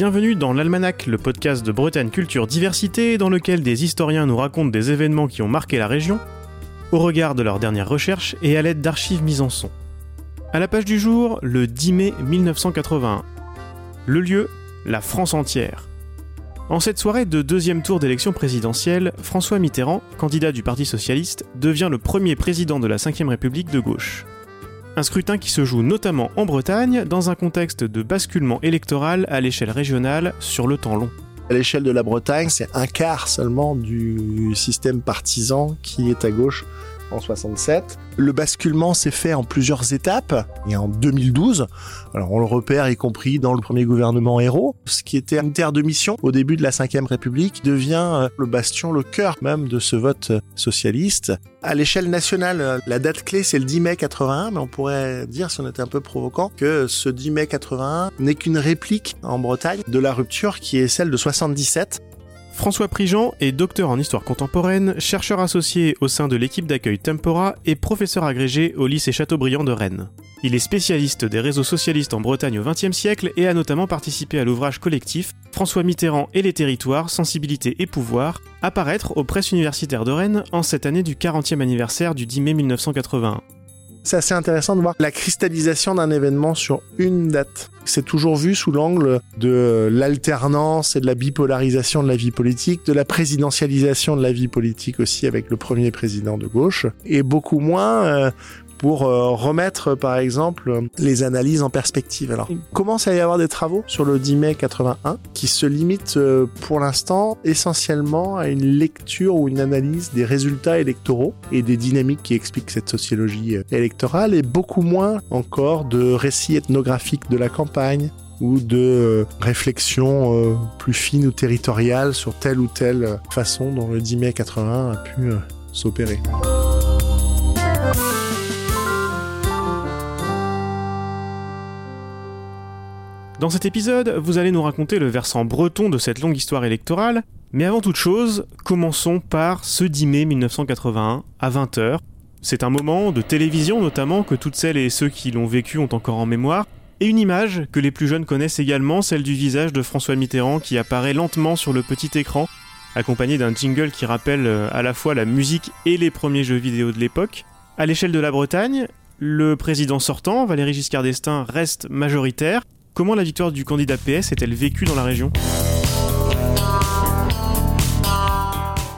Bienvenue dans l'Almanach, le podcast de Bretagne Culture Diversité, dans lequel des historiens nous racontent des événements qui ont marqué la région, au regard de leurs dernières recherches et à l'aide d'archives mises en son. À la page du jour, le 10 mai 1981. Le lieu, la France entière. En cette soirée de deuxième tour d'élection présidentielle, François Mitterrand, candidat du Parti socialiste, devient le premier président de la Ve République de gauche. Un scrutin qui se joue notamment en Bretagne dans un contexte de basculement électoral à l'échelle régionale sur le temps long. À l'échelle de la Bretagne, c'est un quart seulement du système partisan qui est à gauche en 67. Le basculement s'est fait en plusieurs étapes et en 2012, alors on le repère y compris dans le premier gouvernement Hérault, ce qui était une terre de mission au début de la Ve République devient euh, le bastion, le cœur même de ce vote socialiste. À l'échelle nationale, la date clé c'est le 10 mai 81, mais on pourrait dire, si on était un peu provoquant, que ce 10 mai 81 n'est qu'une réplique en Bretagne de la rupture qui est celle de 77 François Prigent est docteur en histoire contemporaine, chercheur associé au sein de l'équipe d'accueil Tempora et professeur agrégé au lycée Chateaubriand de Rennes. Il est spécialiste des réseaux socialistes en Bretagne au XXe siècle et a notamment participé à l'ouvrage collectif François Mitterrand et les territoires, sensibilité et pouvoir, apparaître aux presses universitaires de Rennes en cette année du 40e anniversaire du 10 mai 1981. C'est assez intéressant de voir la cristallisation d'un événement sur une date. C'est toujours vu sous l'angle de l'alternance et de la bipolarisation de la vie politique, de la présidentialisation de la vie politique aussi avec le premier président de gauche, et beaucoup moins euh, pour euh, remettre par exemple les analyses en perspective. Alors, il commence à y avoir des travaux sur le 10 mai 81 qui se limitent euh, pour l'instant essentiellement à une lecture ou une analyse des résultats électoraux et des dynamiques qui expliquent cette sociologie euh, électorale et beaucoup moins encore de récits ethnographiques de la campagne ou de réflexions plus fines ou territoriales sur telle ou telle façon dont le 10 mai 81 a pu s'opérer. Dans cet épisode, vous allez nous raconter le versant breton de cette longue histoire électorale, mais avant toute chose, commençons par ce 10 mai 1981 à 20h. C'est un moment de télévision notamment que toutes celles et ceux qui l'ont vécu ont encore en mémoire, et une image que les plus jeunes connaissent également, celle du visage de François Mitterrand qui apparaît lentement sur le petit écran, accompagné d'un jingle qui rappelle euh, à la fois la musique et les premiers jeux vidéo de l'époque. À l'échelle de la Bretagne, le président sortant, Valéry Giscard d'Estaing, reste majoritaire, Comment la victoire du candidat PS est-elle vécue dans la région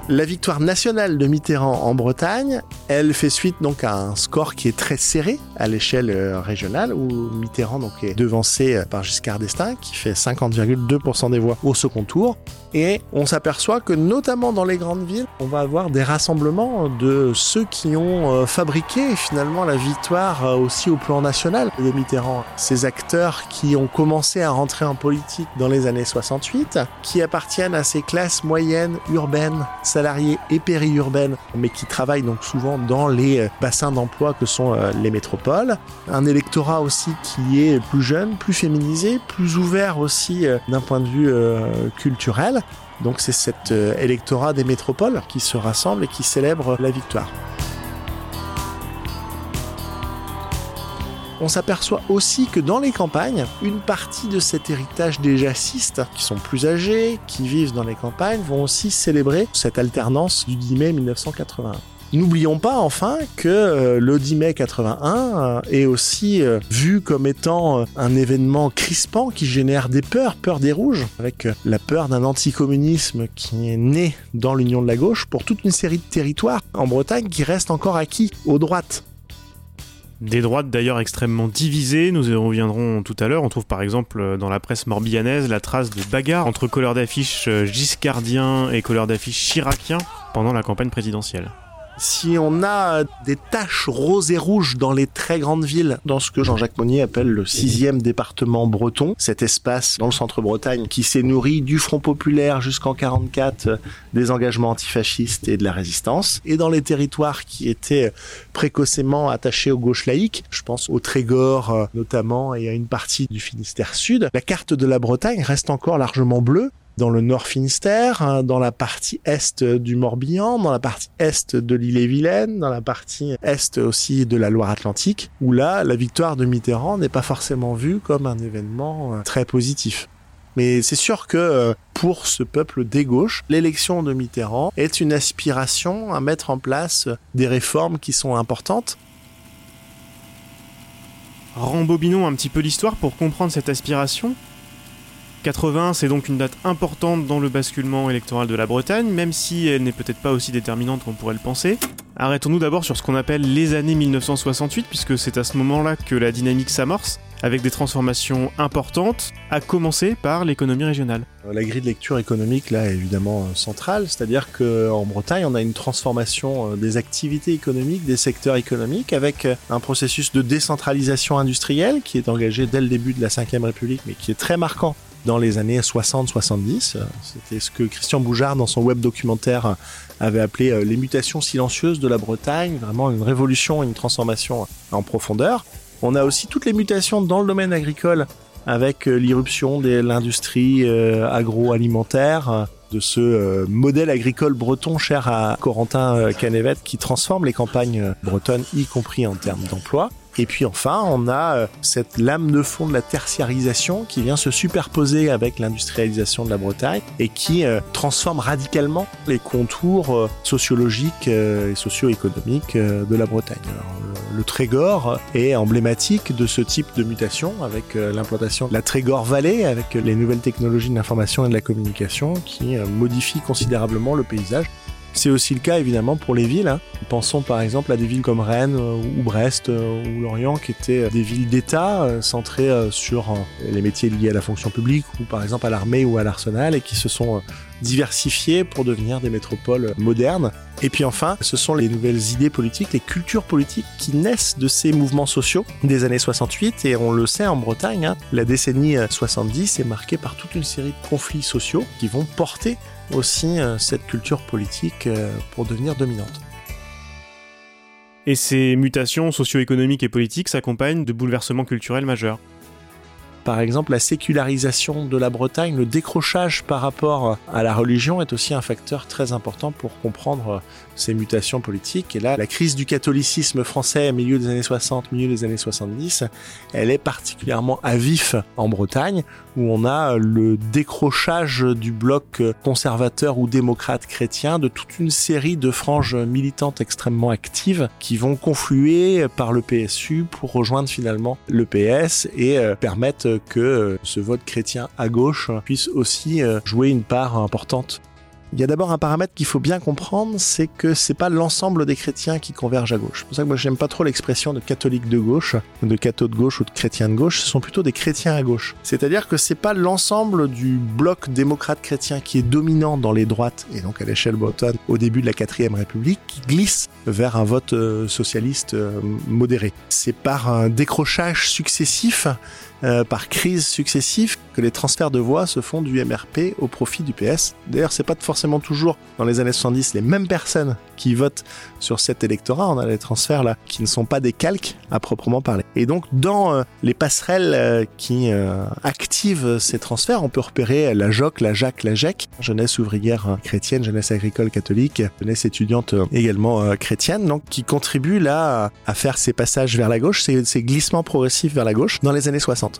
La victoire nationale de Mitterrand en Bretagne, elle fait suite donc à un score qui est très serré à l'échelle euh, régionale où Mitterrand donc est devancé euh, par Giscard d'Estaing qui fait 50,2% des voix au second tour et on s'aperçoit que notamment dans les grandes villes, on va avoir des rassemblements de ceux qui ont euh, fabriqué finalement la victoire aussi au plan national de Mitterrand. Ces acteurs qui ont commencé à rentrer en politique dans les années 68, qui appartiennent à ces classes moyennes urbaines salariés et périurbaines, mais qui travaillent donc souvent dans les euh, bassins d'emploi que sont euh, les métropoles. Un électorat aussi qui est plus jeune, plus féminisé, plus ouvert aussi euh, d'un point de vue culturel. Donc c'est cet électorat des métropoles qui se rassemble et qui célèbre la victoire. on s'aperçoit aussi que dans les campagnes, une partie de cet héritage des jacistes, qui sont plus âgés, qui vivent dans les campagnes, vont aussi célébrer cette alternance du 10 mai 1981. N'oublions pas enfin que euh, le 10 mai 81 euh, est aussi euh, vu comme étant un événement crispant qui génère des peurs, peur des rouges, avec la peur d'un anticommunisme qui est né dans l'Union de la gauche pour toute une série de territoires en Bretagne qui restent encore acquis aux droites. Des droites d'ailleurs extrêmement divisées, nous y reviendrons tout à l'heure. On trouve par exemple dans la presse morbillanaise la trace de bagarres entre couleurs d'affiches giscardiens et couleurs d'affiches chiraciens pendant la campagne présidentielle si on a des taches roses et rouges dans les très grandes villes, dans ce que Jean-Jacques Monnier appelle le sixième département breton, cet espace dans le centre-Bretagne qui s'est nourri du Front populaire jusqu'en 44, des engagements antifascistes et de la résistance, et dans les territoires qui étaient précocement attachés aux gauches laïques, je pense au Trégor euh, notamment et à une partie du Finistère Sud, la carte de la Bretagne reste encore largement bleue, dans le nord Finistère, hein, dans la partie est du Morbihan, dans la partie est de l'île-et-Vilaine, dans la partie est aussi de la Loire-Atlantique, où là, la victoire de Mitterrand n'est pas forcément vue comme un événement euh, très positif. Mais c'est sûr que euh, pour ce peuple des gauches, l'élection de Mitterrand est une aspiration à mettre en place des réformes qui sont importantes. Rembobinons un petit peu l'histoire pour comprendre cette aspiration. 80, c'est donc une date importante dans le basculement électoral de la Bretagne, même si elle n'est peut-être pas aussi déterminante qu'on pourrait le penser. Arrêtons-nous d'abord sur ce qu'on appelle les années 1968, puisque c'est à ce moment-là que la dynamique s'amorce, avec des transformations importantes, à commencer par l'économie régionale. La grille de lecture économique, là, est évidemment euh, centrale, c'est-à-dire qu'en Bretagne, on a une transformation euh, des activités économiques, des secteurs économiques, avec euh, un processus de décentralisation industrielle qui est engagé dès le début de la Ve République, mais qui est très marquant dans les années 60-70. C'était ce que Christian Boujard, dans son web documentaire, avait appelé les mutations silencieuses de la Bretagne, vraiment une révolution, une transformation en profondeur. On a aussi toutes les mutations dans le domaine agricole avec l'irruption de l'industrie agroalimentaire, de ce modèle agricole breton cher à Corentin Canevet qui transforme les campagnes bretonnes, y compris en termes d'emploi. Et puis enfin, on a euh, cette lame de fond de la tertiarisation qui vient se superposer avec l'industrialisation de la Bretagne et qui euh, transforme radicalement les contours euh, sociologiques et socio-économiques de la Bretagne. le Trégor est emblématique de ce type de mutation avec l'implantation de la Trégor Valley avec les nouvelles technologies de l'information et de la communication qui modifient considérablement le paysage. C'est aussi le cas évidemment pour les villes. Hein. Pensons par exemple à des villes comme Rennes euh, ou Brest euh, ou Lorient qui étaient euh, des villes d'État centrées sur les métiers liés à la fonction publique ou par exemple à l'armée ou à l'arsenal et qui se sont diversifiées pour devenir des métropoles modernes. Et puis enfin, ce sont les nouvelles idées politiques, les cultures politiques qui naissent de ces mouvements sociaux des années 68 et on le sait en Bretagne, hein, la décennie 70 est marquée par toute une série de conflits sociaux qui vont porter aussi euh, cette culture politique euh, pour devenir dominante. Et ces mutations socio-économiques et politiques s'accompagnent de bouleversements culturels majeurs. Par exemple, la sécularisation de la Bretagne, le décrochage par rapport à la religion est aussi un facteur très important pour comprendre ces mutations politiques. Et là, la crise du catholicisme français au milieu des années 60, milieu des années 70, elle est particulièrement à vif en Bretagne, où on a le décrochage du bloc conservateur ou démocrate chrétien de toute une série de franges militantes extrêmement actives qui vont confluer par le PSU pour rejoindre finalement le PS et euh, permettre que euh, ce vote chrétien à gauche puisse aussi euh, jouer une part importante il y a d'abord un paramètre qu'il faut bien comprendre, c'est que c'est pas l'ensemble des chrétiens qui convergent à gauche. C'est pour ça que moi j'aime pas trop l'expression de catholique de gauche, de catho de gauche ou de chrétien de gauche, ce sont plutôt des chrétiens à gauche. C'est-à-dire que c'est pas l'ensemble du bloc démocrate chrétien qui est dominant dans les droites et donc à l'échelle bretonne au début de la quatrième république qui glisse vers un vote euh, socialiste modéré. C'est par un décrochage successif euh, par crise successive que les transferts de voix se font du MRP au profit du PS. D'ailleurs, c'est pas forcément toujours dans les années 70 les mêmes personnes qui votent sur cet électorat. On a les transferts là qui ne sont pas des calques à proprement parler. Et donc, dans euh, les passerelles euh, qui activent ces transferts, on peut repérer la JOC, la JAC, la GEC, jeunesse ouvrière chrétienne, jeunesse agricole catholique, jeunesse étudiante également chrétienne, donc qui contribuent là à faire ces passages vers la gauche, ces glissements progressifs vers la gauche dans les années 60.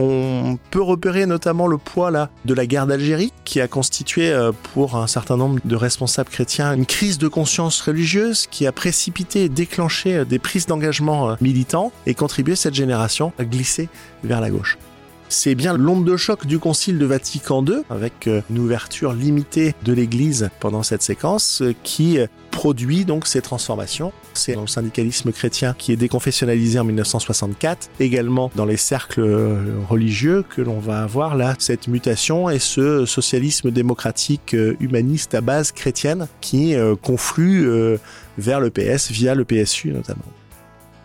On peut repérer notamment le poids là de la guerre d'Algérie qui a constitué euh, pour un certain nombre de responsables chrétiens une crise de conscience religieuse qui a précipité et déclenché euh, des prises d'engagement euh, militants et contribué cette génération à glisser vers la gauche. C'est bien l'onde de choc du Concile de Vatican II, avec euh, une ouverture limitée de l'Église pendant cette séquence, euh, qui euh, produit donc ces transformations. C'est dans le syndicalisme chrétien qui est déconfessionnalisé en 1964, également dans les cercles religieux que l'on va avoir là cette mutation et ce socialisme démocratique humaniste à base chrétienne qui conflue vers le PS via le PSU notamment.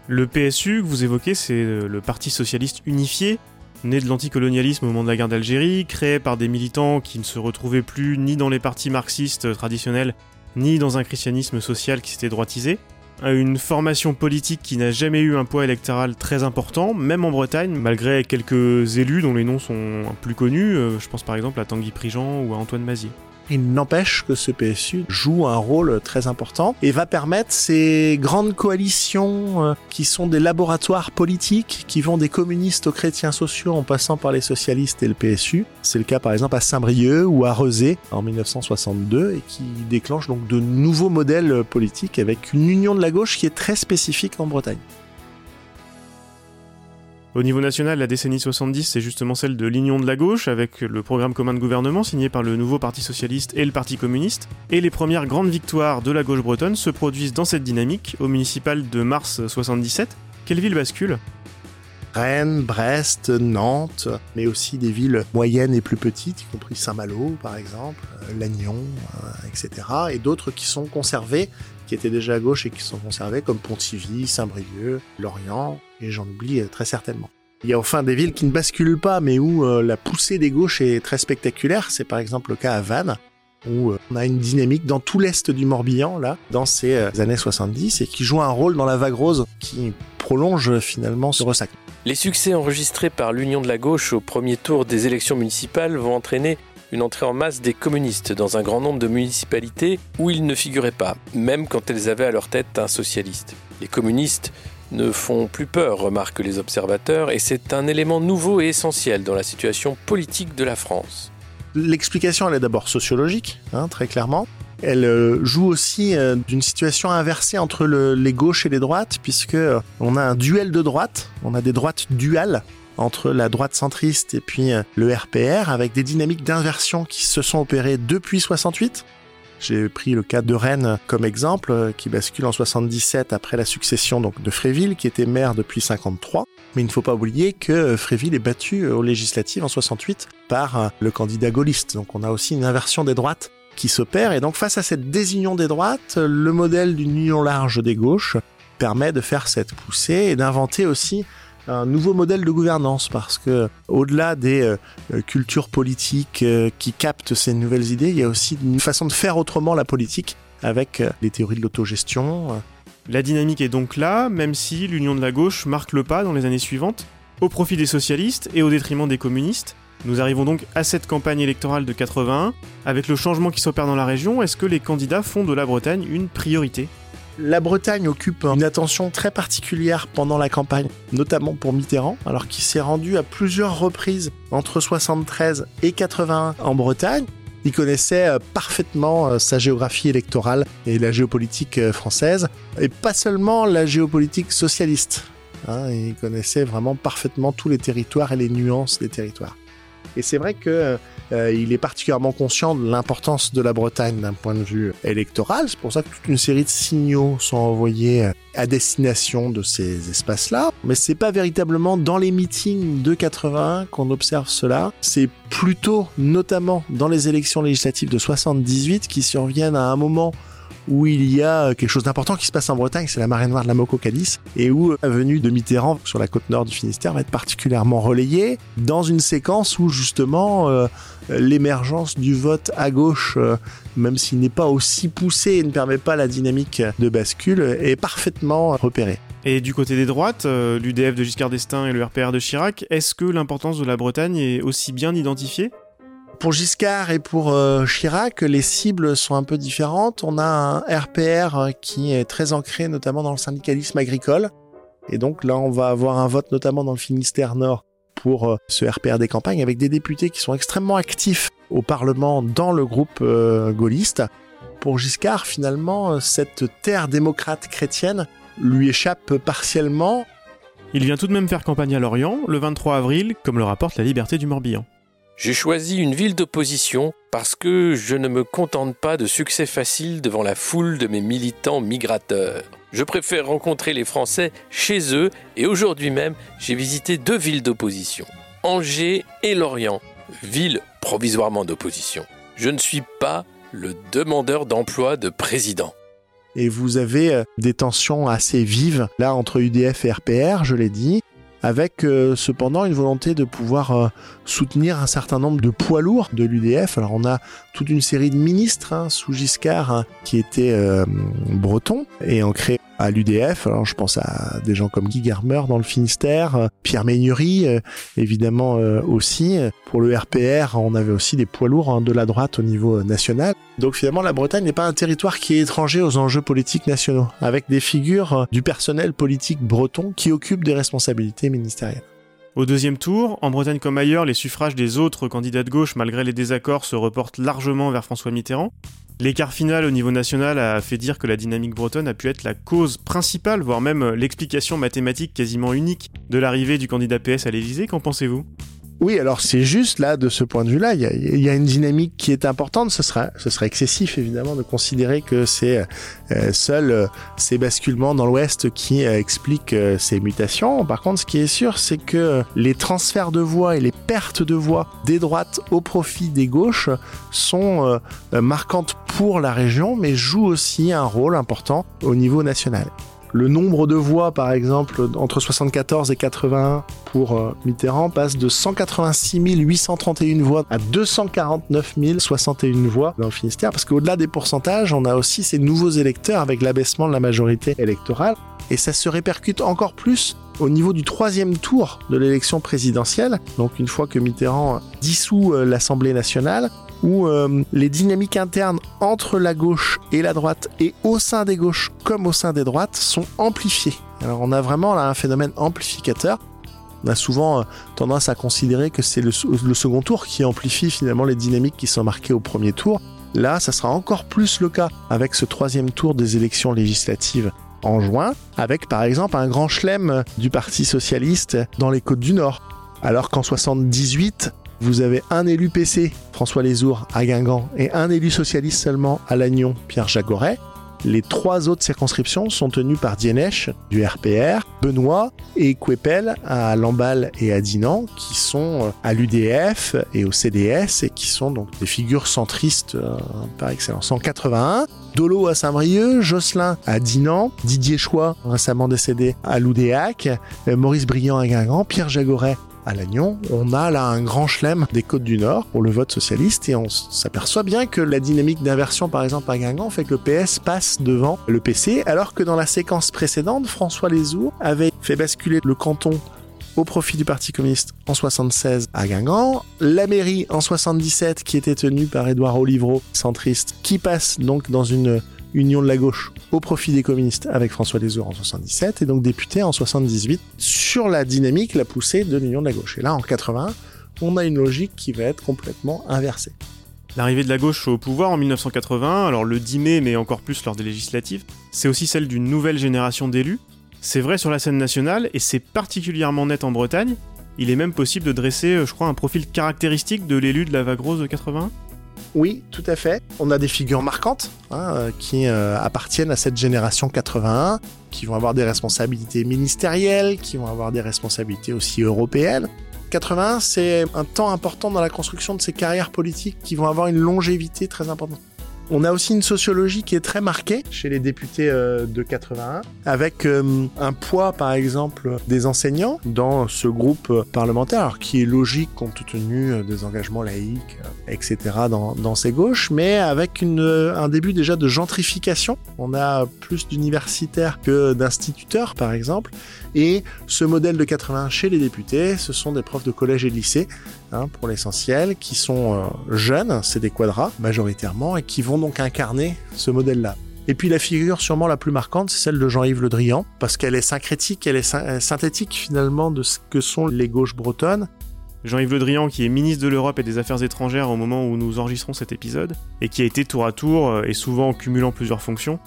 Le PSU que vous évoquez, c'est le Parti socialiste unifié, né de l'anticolonialisme au moment de la guerre d'Algérie, créé par des militants qui ne se retrouvaient plus ni dans les partis marxistes traditionnels, ni dans un christianisme social qui s'était droitisé, une formation politique qui n'a jamais eu un poids électoral très important, même en Bretagne, malgré quelques élus dont les noms sont plus connus, euh, je pense par exemple à Tanguy Prigent ou à Antoine Mazier. Il n'empêche que ce PSU joue un rôle très important et va permettre ces grandes coalitions euh, qui sont des laboratoires politiques qui vont des communistes aux chrétiens sociaux en passant par les socialistes et le PSU. C'est le cas par exemple à Saint-Brieuc ou à Rezé en 1962 et qui déclenche donc de nouveaux modèles politiques avec une union de la gauche qui est très spécifique en Bretagne. Au niveau national, la décennie 70, c'est justement celle de l'union de la gauche, avec le programme commun de gouvernement signé par le nouveau Parti socialiste et le Parti communiste. Et les premières grandes victoires de la gauche bretonne se produisent dans cette dynamique, au municipal de mars 77. Quelle ville bascule? Rennes, Brest, Nantes, mais aussi des villes moyennes et plus petites, y compris Saint-Malo par exemple, euh, Lannion, euh, etc. Et d'autres qui sont conservées, qui étaient déjà à gauche et qui sont conservées, comme Pontivy, Saint-Brieuc, Lorient, et j'en oublie euh, très certainement. Il y a enfin des villes qui ne basculent pas, mais où la poussée des gauches est très spectaculaire. C'est par exemple le cas à Vannes, où on a une dynamique dans tout l'est du Morbihan, là, dans ces années 70, et qui joue un rôle dans la vague rose qui prolonge finalement ce ressac. Les succès enregistrés par l'Union de la gauche au premier tour des élections municipales vont entraîner une entrée en masse des communistes dans un grand nombre de municipalités où ils ne figuraient pas, même quand elles avaient à leur tête un socialiste. Les communistes ne font plus peur, remarquent les observateurs, et c'est un élément nouveau et essentiel dans la situation politique de la France. L'explication, elle est d'abord sociologique, hein, très clairement. Elle euh, joue aussi euh, d'une situation inversée entre les gauches et les droites, puisque euh, on a un duel de droite, on a des droites duales entre la droite centriste et puis le RPR, avec des dynamiques d'inversion qui se sont opérées depuis 68. J'ai pris le cas de Rennes comme exemple, qui bascule en 77 après la succession donc de Fréville, qui était maire depuis 53. Mais il ne faut pas oublier que Fréville est battu aux législatives en 68 par le candidat gaulliste. Donc on a aussi une inversion des droites qui s'opère. Et donc face à cette désunion des droites, le modèle d'une union large des gauches permet de faire cette poussée et d'inventer aussi un nouveau modèle de gouvernance parce que au-delà des euh, cultures politiques euh, qui captent ces nouvelles idées, il y a aussi une façon de faire autrement la politique avec euh, les théories de l'autogestion. La dynamique est donc là, même si l'union de la gauche marque le pas dans les années suivantes, au profit des socialistes et au détriment des communistes. Nous arrivons donc à cette campagne électorale de 81. Avec le changement qui s'opère dans la région, est-ce que les candidats font de la Bretagne une priorité? La Bretagne occupe une attention très particulière pendant la campagne, notamment pour Mitterrand, alors qu'il s'est rendu à plusieurs reprises entre 73 et 81 en Bretagne. Il connaissait euh, parfaitement euh, sa géographie électorale et la géopolitique euh, française, et pas seulement la géopolitique socialiste. Hein. il connaissait vraiment parfaitement tous les territoires et les nuances des territoires. Et c'est vrai que euh, il est particulièrement conscient de l'importance de la Bretagne d'un point de vue électoral. C'est pour ça que toute une série de signaux sont envoyés euh, à destination de ces espaces-là. Mais c'est pas véritablement dans les meetings de 81 qu'on observe cela. C'est plutôt, notamment dans les élections législatives de 78, qui surviennent à un moment où il y a quelque chose d'important qui se passe en Bretagne, c'est la marée noire de la Moco et où la venue de Mitterrand sur la côte nord du Finistère va être particulièrement relayée dans une séquence où justement euh, l'émergence du vote à gauche, euh, même s'il n'est pas aussi poussé et ne permet pas la dynamique de bascule, est parfaitement repérée. Et du côté des droites, euh, l'UDF de Giscard d'Estaing et le RPR de Chirac, est-ce que l'importance de la Bretagne est aussi bien identifiée? Pour Giscard et pour euh, Chirac, les cibles sont un peu différentes. On a un RPR euh, qui est très ancré notamment dans le syndicalisme agricole. Et donc là, on va avoir un vote notamment dans le Finistère Nord pour euh, ce RPR des campagnes avec des députés qui sont extrêmement actifs au Parlement dans le groupe gaulliste. Pour Giscard, finalement, cette terre démocrate chrétienne lui échappe partiellement. Il vient tout de même faire campagne à Lorient le 23 avril, comme le rapporte la Liberté du Morbihan. J'ai choisi une ville d'opposition parce que je ne me contente pas de succès facile devant la foule de mes militants migrateurs. Je préfère rencontrer les Français chez eux et aujourd'hui même, j'ai visité deux villes d'opposition, Angers et Lorient, villes provisoirement d'opposition. Je ne suis pas le demandeur d'emploi de président. Et vous avez euh, des tensions assez vives là entre UDF et RPR, je l'ai dit avec euh, cependant une volonté de pouvoir euh, soutenir un certain nombre de poids lourds de l'UDF. Alors on a toute une série de ministres hein, sous Giscard hein, qui étaient euh, bretons et on crée à l'UDF. Je pense à des gens comme Guy Garmer dans le Finistère, Pierre Meignery évidemment aussi. Pour le RPR, on avait aussi des poids lourds hein, de la droite au niveau national. Donc finalement, la Bretagne n'est pas un territoire qui est étranger aux enjeux politiques nationaux, avec des figures du personnel politique breton qui occupent des responsabilités ministérielles. Au deuxième tour, en Bretagne comme ailleurs, les suffrages des autres candidats de gauche, malgré les désaccords, se reportent largement vers François Mitterrand. L'écart final au niveau national a fait dire que la dynamique bretonne a pu être la cause principale, voire même l'explication mathématique quasiment unique de l'arrivée du candidat PS à l'Élysée. Qu'en pensez-vous? Oui, alors c'est juste là, de ce point de vue-là, il y a, une dynamique qui est importante. Ce serait, ce serait excessif évidemment de considérer que c'est euh, seuls euh, ces basculements dans l'Ouest qui euh, expliquent ces mutations. Par contre, ce qui est sûr, c'est que les transferts de voix et les pertes de voix des droites au profit des gauches sont marquantes pour la région, mais jouent aussi un rôle important au niveau national. Le nombre de voix, par exemple, entre 74 et 81 pour euh, Mitterrand passe de 186 831 voix à 249 061 voix dans le Finistère, parce qu'au-delà des pourcentages, on a aussi ces nouveaux électeurs avec l'abaissement de la majorité électorale, et ça se répercute encore plus au niveau du troisième tour de l'élection présidentielle, donc une fois que Mitterrand dissout euh, l'Assemblée nationale, où euh, les dynamiques internes entre la gauche et la droite et au sein des gauches comme au sein des droites sont amplifiées. Alors on a vraiment là un phénomène amplificateur. On a souvent euh, tendance à considérer que c'est le, le, second tour qui amplifie finalement les dynamiques qui sont marquées au premier tour. Là, ça sera encore plus le cas avec ce troisième tour des élections législatives en juin, avec par exemple un grand chelem du Parti socialiste dans les côtes du Nord. Alors qu'en 78, vous avez un élu PC, François Lesourd, à Guingamp, et un élu socialiste seulement à Lannion, Pierre Jagoret. Les trois autres circonscriptions sont tenues par Dienesch du RPR, Benoît et Quepel à Lamballe et à Dinan, qui sont euh, à l'UDF et au CDS et qui sont donc des figures centristes euh, par excellence. En 81, Dolo à Saint-Brieuc, Jocelyn à Dinan, Didier Choix, récemment décédé à l'UDEAC, euh, Maurice Briand à Guingamp, Pierre Jagoret à on a là un grand chelem des côtes du Nord pour le vote socialiste et on s'aperçoit bien que la dynamique d'inversion par exemple à Guingamp fait que le PS passe devant le PC alors que dans la séquence précédente, François Lesourd avait fait basculer le canton au profit du Parti communiste en 76 à Guingamp, la mairie en 77 qui était tenue par Édouard Olivreau, centriste, qui passe donc dans une union de la gauche au profit des communistes avec François Lesourd en 77 et donc député en 78 sur la dynamique, la poussée de l'union de la gauche. Et là, en 81, on a une logique qui va être complètement inversée. L'arrivée de la gauche au pouvoir en 1980, alors le 10 mai mais encore plus lors des législatives, c'est aussi celle d'une nouvelle génération d'élus. C'est vrai sur la scène nationale et c'est particulièrement net en Bretagne. Il est même possible de dresser, euh, je crois, un profil caractéristique de l'élu de la vague rose de 81 oui, tout à fait. On a des figures marquantes hein, euh, qui euh, appartiennent à cette génération 81, qui vont avoir des responsabilités ministérielles, qui vont avoir des responsabilités aussi européennes. 81, c'est un temps important dans la construction de ces carrières politiques qui vont avoir une longévité très importante. On a aussi une sociologie qui est très marquée chez les députés euh, de 81, avec euh, un poids, par exemple, des enseignants dans ce groupe parlementaire, alors qui est logique compte tenu euh, des engagements laïques, etc., dans, ces gauches, mais avec un début déjà de gentrification. On a plus d'universitaires que d'instituteurs, par exemple, et ce modèle de 81 chez les députés, ce sont des profs de collège et de lycée, hein, pour l'essentiel, qui sont euh, jeunes, c'est des quadras majoritairement, et qui vont donc incarner ce modèle-là. Et puis la figure sûrement la plus marquante, c'est celle de Jean-Yves Le Drian, parce qu'elle est syncrétique, elle est euh, synthétique finalement de ce que sont les gauches bretonnes. Jean-Yves Le Drian, qui est ministre de l'Europe et des Affaires étrangères au moment où nous enregistrons cet épisode, et qui a été tour à tour, euh, et souvent cumulant plusieurs fonctions,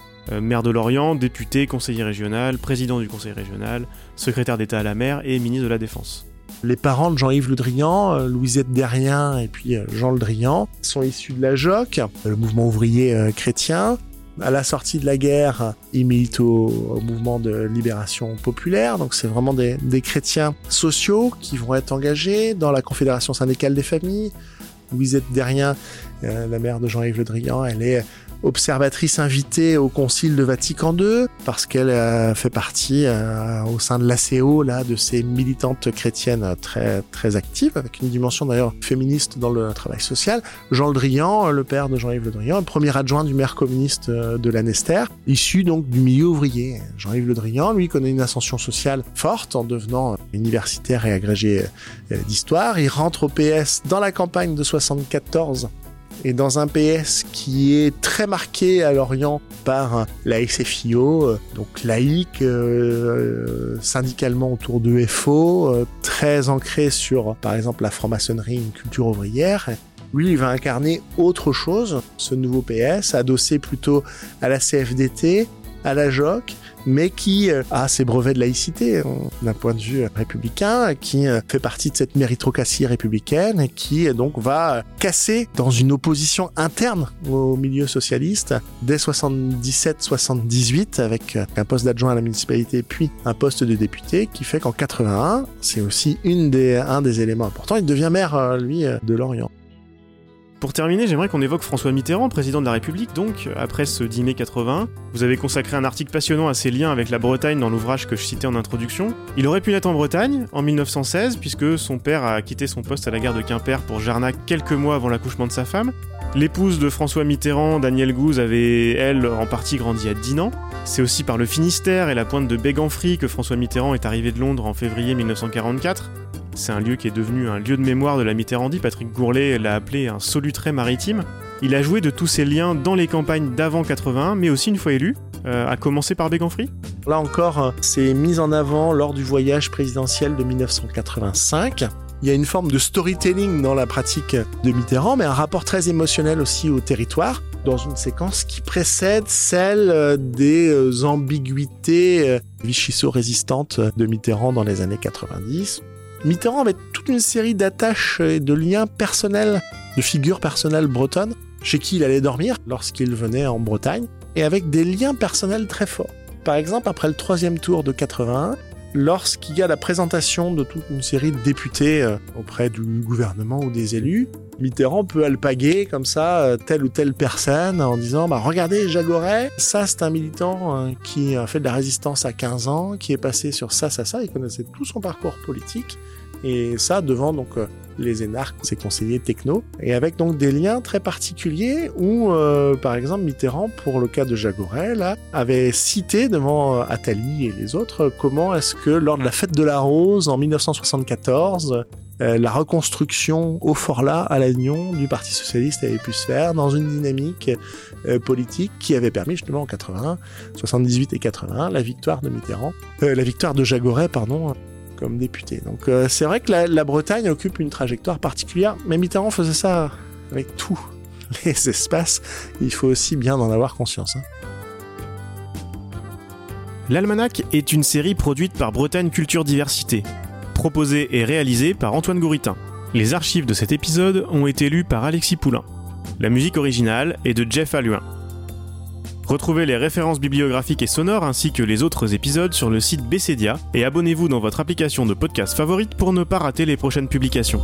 maire de Lorient, député, conseiller régional, président du conseil régional, secrétaire d'État à la mer et ministre de la Défense. Les parents de Jean-Yves Le Drian, euh, Louisette Derrien et puis euh, Jean Le Drian, sont issus de la JOC, le mouvement ouvrier chrétien. À la sortie de la guerre, ils militent au, mouvement de libération populaire, donc c'est vraiment des, des chrétiens sociaux qui vont être engagés dans la Confédération syndicale des familles, Louisette Derrien la mère de Jean-Yves Le Drian, elle est observatrice invitée au Concile de Vatican II parce qu'elle euh, fait partie euh, au sein de l'ACO là de ces militantes chrétiennes très actives avec une dimension d'ailleurs féministe dans le travail social. Jean Le Drian, le père de Jean-Yves Le Drian, premier adjoint du maire communiste euh, de Lanester, issu donc du milieu ouvrier. Jean-Yves Le Drian, lui, connaît une ascension sociale forte en devenant universitaire et agrégé d'histoire. Il rentre au PS dans la campagne de 74 et dans un PS qui est très marqué à l'Orient par la SFIO, euh, donc laïque, euh, syndicalement autour de FO, euh, très ancré sur, par exemple, la franc-maçonnerie, une culture ouvrière. Lui, il va incarner autre chose, ce nouveau PS, adossé plutôt à la CFDT, à la JOC, mais qui euh, a ses brevets de laïcité euh, d'un point de vue républicain, qui euh, fait partie de cette méritocratie républicaine qui donc va casser dans une opposition interne au milieu socialiste dès 77-78 avec un poste d'adjoint à la municipalité puis un poste de député qui fait qu'en 81, c'est aussi un des éléments importants, il devient maire, lui, de Lorient. Pour terminer, j'aimerais qu'on évoque François Mitterrand, président de la République, donc, après ce 10 mai 80. Vous avez consacré un article passionnant à ses liens avec la Bretagne dans l'ouvrage que je citais en introduction. Il aurait pu naître en Bretagne, en 1916, puisque son père a quitté son poste à la gare de Quimper pour Jarnac quelques mois avant l'accouchement de sa femme. L'épouse de François Mitterrand, Danielle Gouze, avait, elle, en partie grandi à Dinan. C'est aussi par le Finistère et la pointe de Béganfry que François Mitterrand est arrivé de Londres en février 1944. C'est un lieu qui est devenu un lieu de mémoire de la Mitterrandie. Patrick Gourlet l'a appelé un solutrait maritime. Il a joué de tous ses liens dans les campagnes d'avant 81, mais aussi une fois élu, euh, à commencer par Béganfry. Là encore, euh, c'est mis en avant lors du voyage présidentiel de 1985. Il y a une forme de storytelling dans la pratique de Mitterrand, mais un rapport très émotionnel aussi au territoire, dans une séquence qui précède celle euh, des ambiguïtés vichisso-résistantes de Mitterrand dans les années 90. Mitterrand avait toute une série d'attaches et de liens personnels, de figures personnelles bretonnes, chez qui il allait dormir lorsqu'il venait en Bretagne, et avec des liens personnels très forts. Par exemple, après le troisième tour de 81, lorsqu'il y a la présentation de toute une série de députés euh, auprès du gouvernement ou des élus, Mitterrand peut alpaguer comme ça euh, telle ou telle personne en disant bah regardez Jagoret, ça c'est un militant euh, qui a fait de la résistance à 15 ans, qui est passé sur ça ça ça, il connaissait tout son parcours politique. Et ça devant donc les énarques, ses conseillers techno, et avec donc des liens très particuliers où, par exemple, Mitterrand, pour le cas de Jagoret, là, avait cité devant Attali et les autres comment est-ce que lors de la fête de la Rose en 1974, euh, la reconstruction au Forlat, à l'Agnon, du Parti Socialiste avait pu se faire dans une dynamique euh, politique qui avait permis justement en 81, 78 et 81 la victoire de Mitterrand, euh, la victoire de Jagoret, pardon, comme député. Donc c'est vrai que la, Bretagne occupe une trajectoire particulière, mais Mitterrand faisait ça avec tous les espaces. Il faut aussi bien en avoir conscience. Hein. L'Almanach est une série produite par Bretagne Culture Diversité, proposée et réalisée par Antoine Gouritin. Les archives de cet épisode ont été lues par Alexis Poulain. La musique originale est de Jeff Alluin. Retrouvez les références bibliographiques et sonores ainsi que les autres épisodes sur le site Bessedia et abonnez-vous dans votre application de podcast favorite pour ne pas rater les prochaines publications.